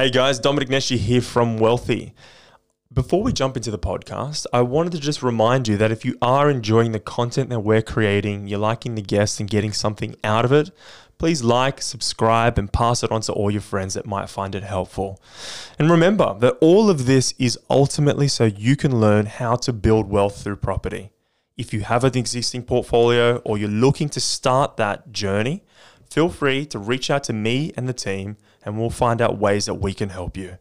Hey guys, Dominic Neshi here from Wealthy. Before we jump into the podcast, I wanted to just remind you that if you are enjoying the content that we're creating, you're liking the guests and getting something out of it, please like, subscribe, and pass it on to all your friends that might find it helpful. And remember that all of this is ultimately so you can learn how to build wealth through property. If you have an existing portfolio or you're looking to start that journey, feel free to reach out to me and the team, and we'll find out ways that we can help you.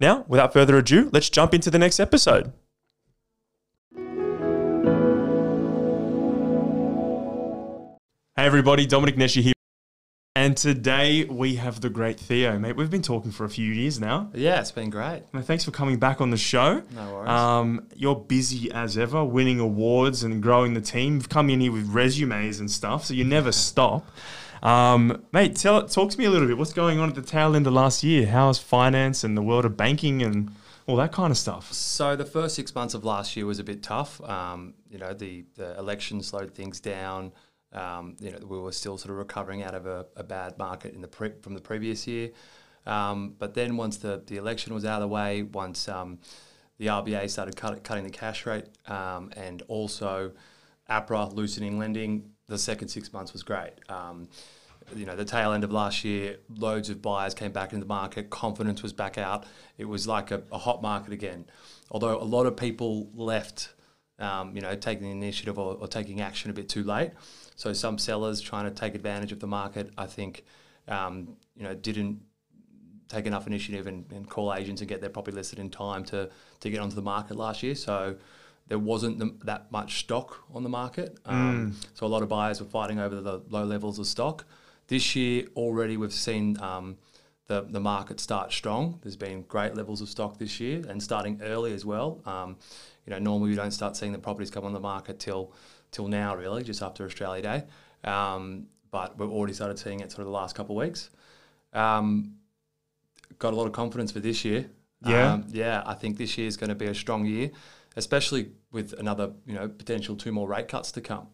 Now, without further ado, let's jump into the next episode. Hey everybody, Dominic Neshi here. And today we have the great Theo, mate. We've been talking for a few years now. Yeah, it's been great. Thanks for coming back on the show. No worries. Um, you're busy as ever, winning awards and growing the team. You've come in here with resumes and stuff, so you never stop. Um, mate, tell talk to me a little bit. What's going on at the tail end of last year? How's finance and the world of banking and all that kind of stuff? So the first six months of last year was a bit tough. Um, you know, the, the election slowed things down. Um, you know, we were still sort of recovering out of a, a bad market in the pre- from the previous year. Um, but then once the, the election was out of the way, once um, the RBA started cut, cutting the cash rate, um, and also APRA loosening lending, the second six months was great. Um, you know, the tail end of last year, loads of buyers came back into the market. Confidence was back out. It was like a, a hot market again. Although a lot of people left, um, you know, taking the initiative or, or taking action a bit too late. So some sellers trying to take advantage of the market, I think, um, you know, didn't take enough initiative and, and, call agents and get their property listed in time to to get onto the market last year. So there wasn't the, that much stock on the market. Um, So a lot of buyers were fighting over the low levels of stock. This year already we've seen um, the, the market start strong. There's been great levels of stock this year and starting early as well. Um, you know, normally we don't start seeing the properties come on the market till till now, really, just after Australia Day. Um, but we've already started seeing it sort of the last couple of weeks. Um, got a lot of confidence for this year. Yeah. Um, yeah, I think this year is going to be a strong year, especially with another, you know, potential two more rate cuts to come.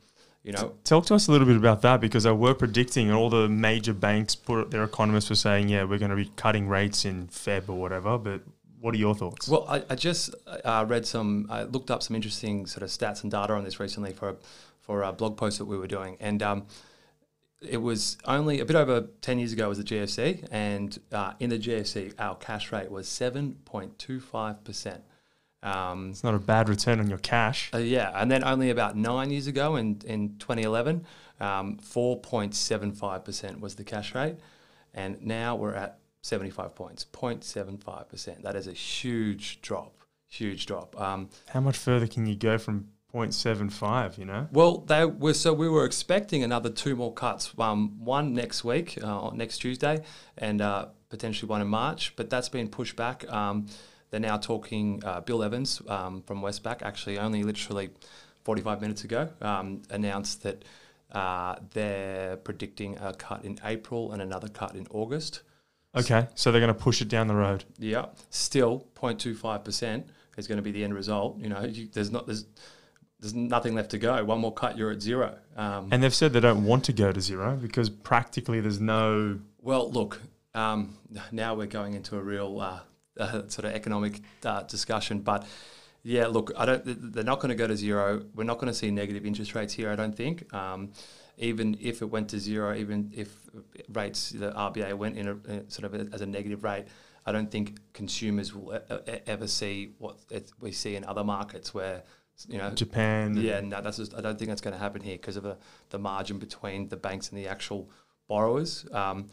You know, Talk to us a little bit about that because they were predicting, and all the major banks, put their economists were saying, yeah, we're going to be cutting rates in Feb or whatever. But what are your thoughts? Well, I, I just uh, read some, I looked up some interesting sort of stats and data on this recently for for a blog post that we were doing, and um, it was only a bit over ten years ago was the GFC, and uh, in the GFC, our cash rate was seven point two five percent. Um, it's not a bad return on your cash. uh, yeah, and then only about nine years ago, in in 2011, um, 4.75% was the cash rate, and now we're at 75 points, 0.75%. That is a huge drop, huge drop. Um, How much further can you go from 0.75, you know? well, they were so we were expecting another two more cuts, um, one next week, uh, next Tuesday, and uh, potentially one in March, but that's been pushed back. Um, they're now talking. Uh, Bill Evans um, from Westpac, actually, only literally 45 minutes ago, um, announced that uh, they're predicting a cut in April and another cut in August. Okay, so they're going to push it down the road. Yeah, still 0.25 percent is going to be the end result. You know, you, there's not there's there's nothing left to go. One more cut, you're at zero. Um, And they've said they don't want to go to zero because practically there's no. Well, look, um, now we're going into a real uh, uh, sort of economic uh, discussion, but yeah, look, I don't. They're not going to go to zero. We're not going to see negative interest rates here. I don't think. Um, even if it went to zero, even if rates the RBA went in a, uh, sort of a, as a negative rate, I don't think consumers will e- e- ever see what it, we see in other markets where you know Japan. yeah, no, that's just, I don't think that's going to happen here because of the, the margin between the banks and the actual borrowers. Um,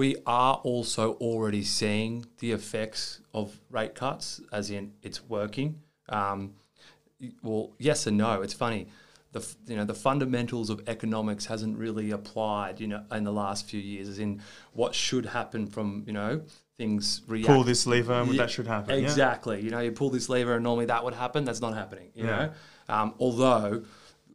we are also already seeing the effects of rate cuts, as in it's working. Um, well, yes and no. It's funny. The, you know the fundamentals of economics hasn't really applied you know in the last few years as in what should happen from you know things react Pull this lever and Yeah, that should happen. yeah? Exactly. You know, you pull this lever and normally that would happen. That's not happening. You Yeah. know, um, although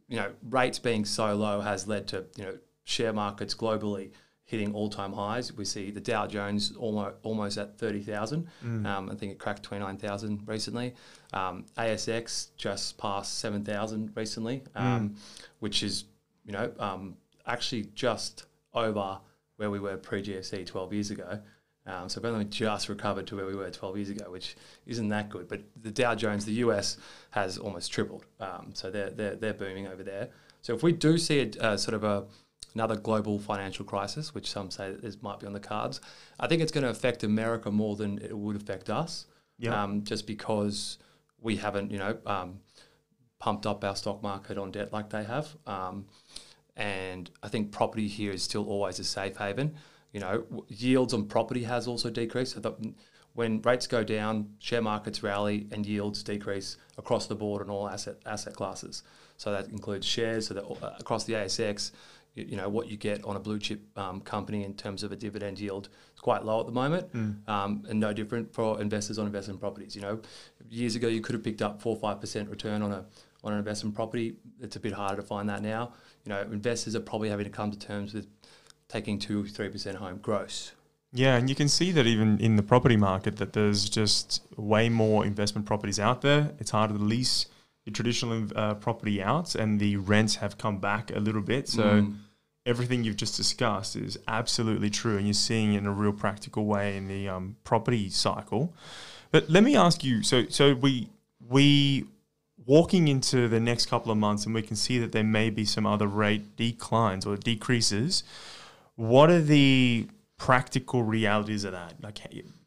you know rates being so low has led to you know share markets globally hitting all-time highs. We see the Dow Jones almost almost at thirty thousand. Um, I think it cracked twenty nine thousand recently. Um, ASX just passed seven thousand recently, um, which is you know um, actually just over where we were pre GFC twelve years ago. Um, so we've only just recovered to where we were 12 years ago, which isn't that good. But the Dow Jones, the US, has almost tripled. Um, so they're, they're, they're booming over there. So if we do see a, uh, sort of a, another global financial crisis, which some say is, might be on the cards, I think it's going to affect America more than it would affect us. Yep. Um, just because we haven't, you know, um, pumped up our stock market on debt like they have. Um, and I think property here is still always a safe haven. You know, yields on property has also decreased. So that when rates go down, share markets rally and yields decrease across the board in all asset asset classes. So that includes shares. So that uh, across the ASX, you, know what you get on a blue chip um, company in terms of a dividend yield is quite low at the moment, um, and no different for investors on investment properties. You know, years ago you could have picked up four or five percent return on a on an investment property. It's a bit harder to find that now. You know, investors are probably having to come to terms with taking two three percent home gross. Yeah, and you can see that even in the property market that there's just way more investment properties out there. It's harder to lease your traditional uh, property out, and the rents have come back a little bit. So Mm. Everything you've just discussed is absolutely true, and you're seeing it in a real practical way in the um, property cycle. But let me ask you: so, so we we walking into the next couple of months, and we can see that there may be some other rate declines or decreases. What are the practical realities of that? Like,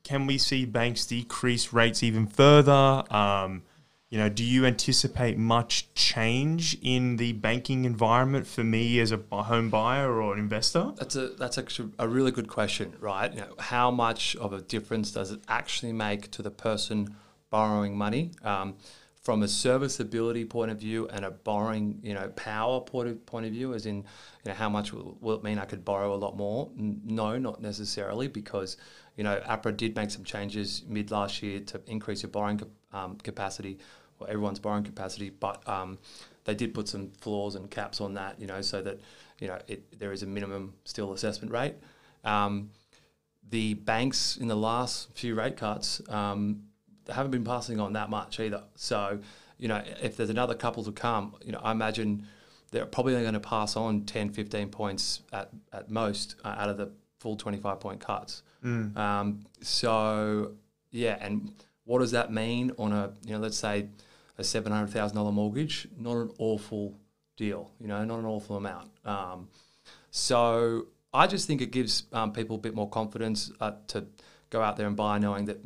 can we see banks decrease rates even further? Um, you know, do you anticipate much change in the banking environment for me as a home buyer or an investor? That's a that's actually a really good question, right? You know, how much of a difference does it actually make to the person borrowing money? Um, from a serviceability point of view and a borrowing, you know, power point of, point of view, as in, you know, how much will, will it mean I could borrow a lot more? N- No, not necessarily, because, you know, APRA did make some changes mid last year to increase your borrowing um, capacity, or everyone's borrowing capacity, but um, they did put some floors and caps on that, you know, so that, you know, it, there is a minimum still assessment rate. Um, the banks in the last few rate cuts um, haven't been passing on that much either. So, you know, if there's another couple to come, you know, I imagine they're probably only going to pass on 10, 15 points at, at most uh, out of the full 25 point cuts. Um, so, yeah, and what does that mean on a, you know, let's say a $700,000 mortgage? Not an awful deal, you know, not an awful amount. Um, so I just think it gives um, people a bit more confidence uh, to go out there and buy, knowing that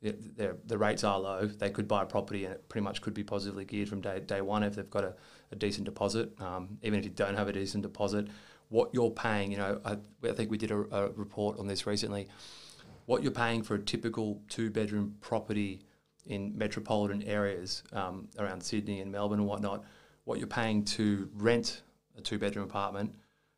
the, rates are low. They could buy a property and it pretty much could be positively geared from day, day one if they've got a, a decent deposit. Um, even if you don't have a decent deposit, what you're paying, you know, I, I think we did a, a report on this recently. What you're paying for a typical two bedroom property in metropolitan areas um, around Sydney and Melbourne and whatnot, what you're paying to rent a two bedroom apartment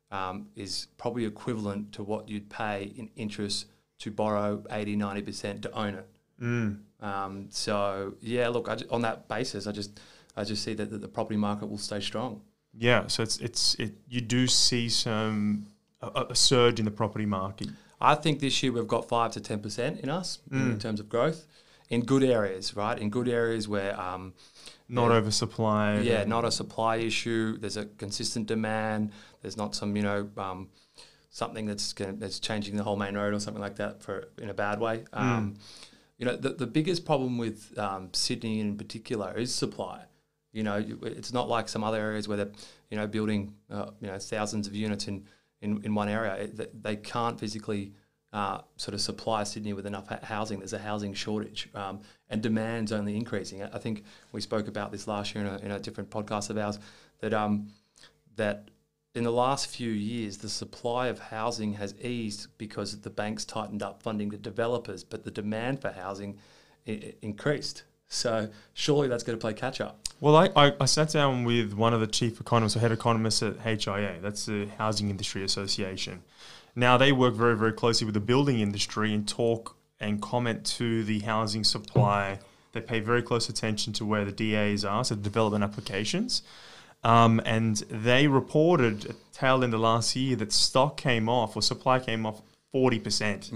um, is probably equivalent to what you'd pay in interest to borrow 80, 90% to own it. Um, so, yeah, look, I on that basis, I just I just see that, that the property market will stay strong. Yeah, so it's it's it. You do see some a, a surge in the property market. I think this year we've got five to ten percent in us in terms of growth in good areas, right? In good areas where, um, Not oversupply. yeah, not a supply issue. There's a consistent demand. There's not some, you know, um, something that's gonna, that's changing the whole main road or something like that for in a bad way. Um, You know, the, the biggest problem with um, Sydney in particular is supply. You know, it's not like some other areas where they're, you know, building, uh, you know, thousands of units in, in, in one area. It, they can't physically uh, sort of supply Sydney with enough housing. There's a housing shortage, um, and demand's only increasing. I think we spoke about this last year in a, in a different podcast of ours that um, that in the last few years, the supply of housing has eased because the banks tightened up funding to developers, but the demand for housing I- increased. So surely that's going to play catch up. Well, I, I, I sat down with one of the chief economists or head economists at HIA. That's the Housing Industry Association. Now they work very very closely with the building industry and talk and comment to the housing supply. They pay very close attention to where the DAs are, so development applications. Um, and they reported at tail end of last year that stock came off or supply came off forty percent,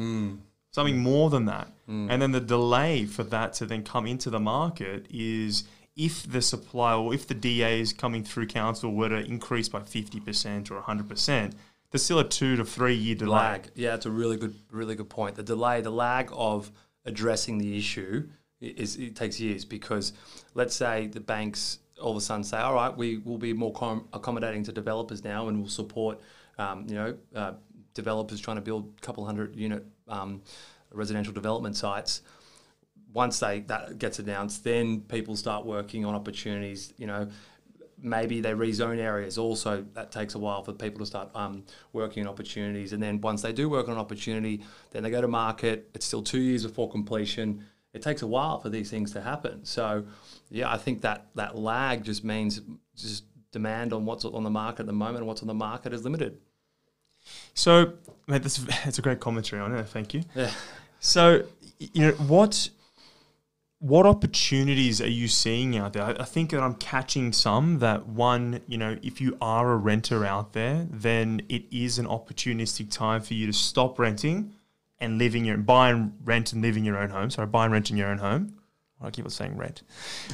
something more than that. And then the delay for that to then come into the market is if the supply or if the DAs coming through council were to increase by fifty percent or hundred percent, there's still a two to three year delay. lag. Yeah, it's a really good, really good point. The delay, the lag of addressing the issue is it takes years because let's say the banks all of a sudden say, all right, we will be more com- accommodating to developers now and we'll support, um, you know, uh, developers trying to build a couple hundred unit um, residential development sites. Once they that gets announced, then people start working on opportunities. You know, maybe they rezone areas. Also, that takes a while for people to start um, working on opportunities. And then once they do work on an opportunity, then they go to market. It's still two years before completion. It takes a while for these things to happen. So, yeah, I think that that lag just means just demand on what's on the market at the moment and what's on the market is limited. So, mate, that's, that's a great commentary on it. Thank you. Yeah. So, you know, what what opportunities are you seeing out there? I, I think that I'm catching some that one, you know, if you are a renter out there, then it is an opportunistic time for you to stop renting and living your buy and rent and live in your own home. Sorry, buy and rent in your own home. I keep on saying rent.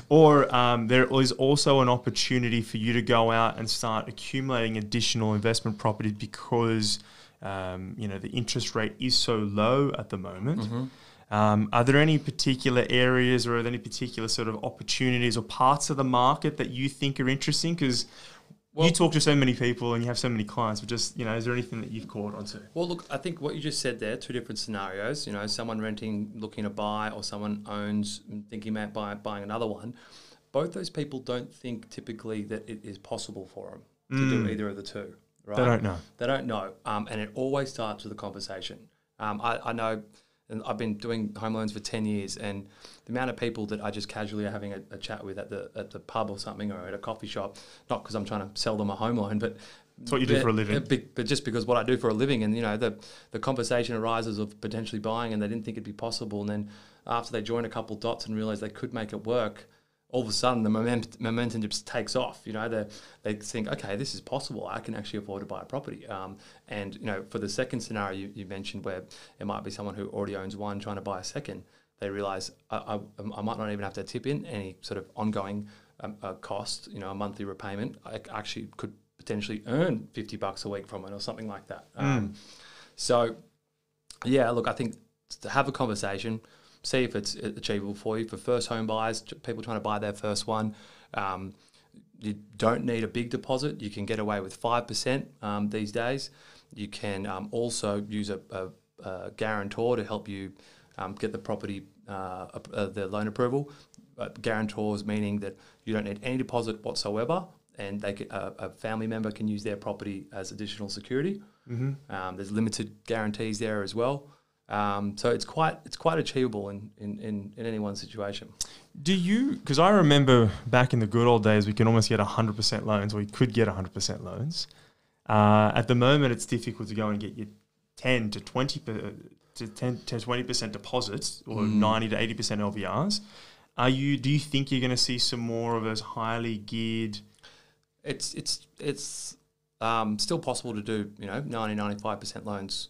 Or um, there is also an opportunity for you to go out and start accumulating additional investment properties because um, you know the interest rate is so low at the moment. Um, are there any particular areas or are there any particular sort of opportunities or parts of the market that you think are interesting? Because Well- you talk to so many people and you have so many clients, but just you know, is there anything that you've caught onto? Well, look, I think what you just said there, two different scenarios. You know, someone renting, looking to buy, or someone owns, thinking about buy, buying another one. Both those people don't think typically that it is possible for them to do either of the two. Right? They don't know. They don't know, um, and it always starts with a conversation. Um, I, I know, and I've been doing home loans for ten years, and the amount of people that I just casually are having a, a chat with at the at the pub or something or at a coffee shop, not because I'm trying to sell them a home loan, but It's what you do for a living. Uh, be- but just because what I do for a living, and you know, the the conversation arises of potentially buying, and they didn't think it'd be possible, and then after they join a couple dots and realize they could make it work, all of a sudden the moment, momentum just takes off. You know, they they think, okay, this is possible. I can actually afford to buy a property. Um, and you know, for the second scenario you, you mentioned, where it might be someone who already owns one trying to buy a second, they realize I, I, I might not even have to tip in any sort of ongoing um, uh, cost. You know, a monthly repayment. I actually could potentially earn 50 bucks a week from it or something like that. Um, so, yeah, look, I think to have a conversation, see if it's achievable for you. For first home buyers, people trying to buy their first one, um, you don't need a big deposit. You can get away with 5% um, these days. You can um, also use a, a, a guarantor to help you um, get the property, uh, uh, the loan approval. Uh, guarantors meaning that you don't need any deposit whatsoever, and they can, uh, a family member can use their property as additional security. Um, there's limited guarantees there as well. Um, so it's quite it's quite achievable in, in, in, in anyone's situation. Do you? Because I remember back in the good old days, we can almost get 100% loans, or we could get 100% loans. Uh, at the moment, it's difficult to go and get your 10 to 20 per, to 10 to 20% deposits or 90 to 80% LVRs. Are you? Do you think you're going to see some more of those highly geared? It's it's it's um, still possible to do you know 90 95 percent loans,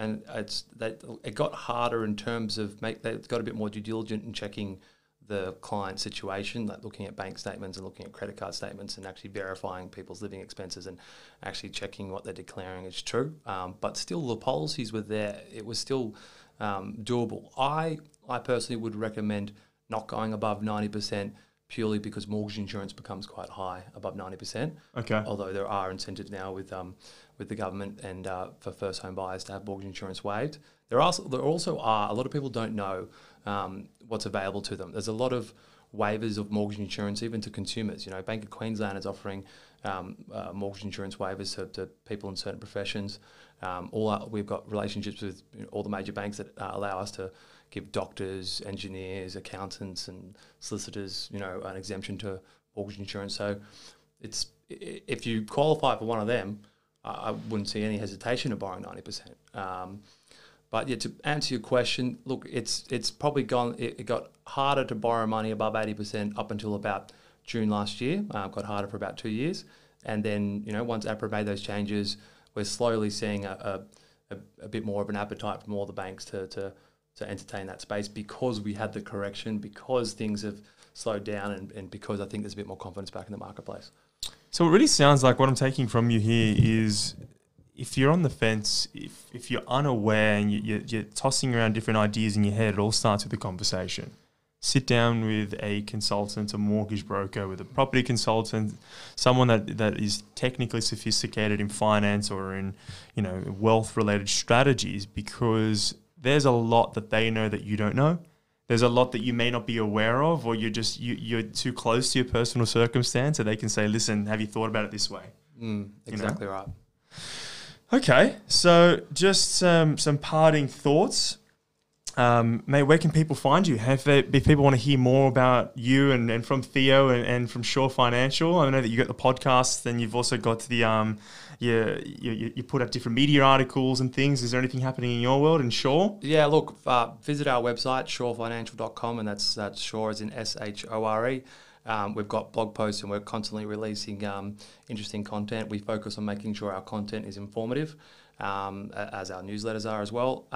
and it's that it got harder in terms of make they got a bit more due diligent in checking the client situation, like looking at bank statements and looking at credit card statements and actually verifying people's living expenses and actually checking what they're declaring is true. Um, but still, the policies were there. It was still um, doable. I I personally would recommend not going above ninety percent purely because mortgage insurance becomes quite high above ninety percent. Okay. Although there are incentives now with um, with the government and uh, for first home buyers to have mortgage insurance waived. There are there also are a lot of people don't know um, what's available to them. There's a lot of waivers of mortgage insurance even to consumers. You know, Bank of Queensland is offering um, uh, mortgage insurance waivers to, to people in certain professions. Um, all our, we've got relationships with you know, all the major banks that uh, allow us to give doctors, engineers, accountants, and solicitors, you know, an exemption to mortgage insurance. So it's if you qualify for one of them, I wouldn't see any hesitation to borrowing ninety percent. Um, but yeah, to answer your question, look, it's it's probably gone. It, it got harder to borrow money above eighty percent up until about June last year. Uh, got harder for about two years, and then you know once APRA made those changes, we're slowly seeing a, a, a, a bit more of an appetite from all the banks to, to to entertain that space because we had the correction, because things have slowed down, and, and because I think there's a bit more confidence back in the marketplace. So it really sounds like what I'm taking from you here is if you're on the fence, if, if you're unaware and you, you're, you're tossing around different ideas in your head, it all starts with a conversation. Sit down with a consultant, a mortgage broker, with a property consultant, someone that, that is technically sophisticated in finance or in you know wealth related strategies, because there's a lot that they know that you don't know. There's a lot that you may not be aware of, or you're just you, you're too close to your personal circumstance, so they can say, "Listen, have you thought about it this way?" Mm, exactly right. Okay, so just um, some parting thoughts. Um, mate, where can people find you? If, they, if people want to hear more about you and, and from Theo and, and from Shore Financial, I know that you got the podcast, then you've also got the um, you, you, you put up different media articles and things. Is there anything happening in your world in Shore? Yeah, look, uh, visit our website, shorefinancial.com, and that's, that's Shore as in S H O R E. Um, we've got blog posts and we're constantly releasing um, interesting content. We focus on making sure our content is informative, um, as our newsletters are as well.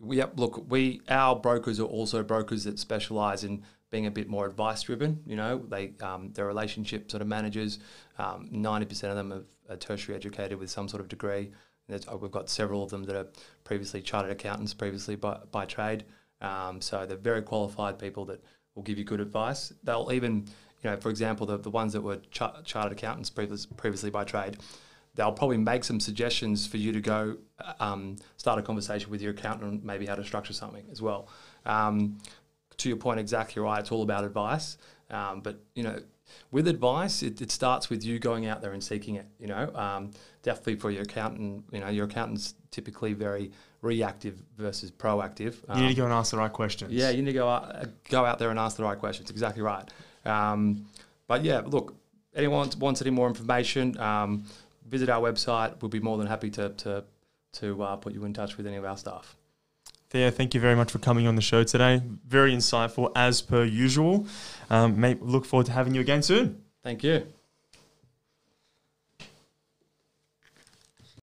Um, we look, we our brokers are also brokers that specialise in being a bit more advice driven. You know, they um, they're relationship sort of managers. Um, ninety percent of them are tertiary educated with some sort of degree. Uh, we've got several of them that are previously chartered accountants, previously by, by trade. so they're very qualified people that will give you good advice. They'll even, you know, for example, the, the ones that were char- chartered accountants previous, previously by trade, they'll probably make some suggestions for you to go um, start a conversation with your accountant on maybe how to structure something as well. Um, to your point, exactly right. It's all about advice. Um, but, you know, with advice, it, it, starts with you going out there and seeking it. You know, um, definitely for your accountant. You know, your accountant's typically very reactive versus proactive. Um, you need to go and ask the right questions. Yeah, you need to go out, uh, go out there and ask the right questions. Exactly right. Um, but yeah, look, anyone wants any more information, um, visit our website. We'll be more than happy to to to uh, put you in touch with any of our staff. Theo, thank you very much for coming on the show today. Very insightful as per usual. Um, mate, look forward to having you again soon. Thank you.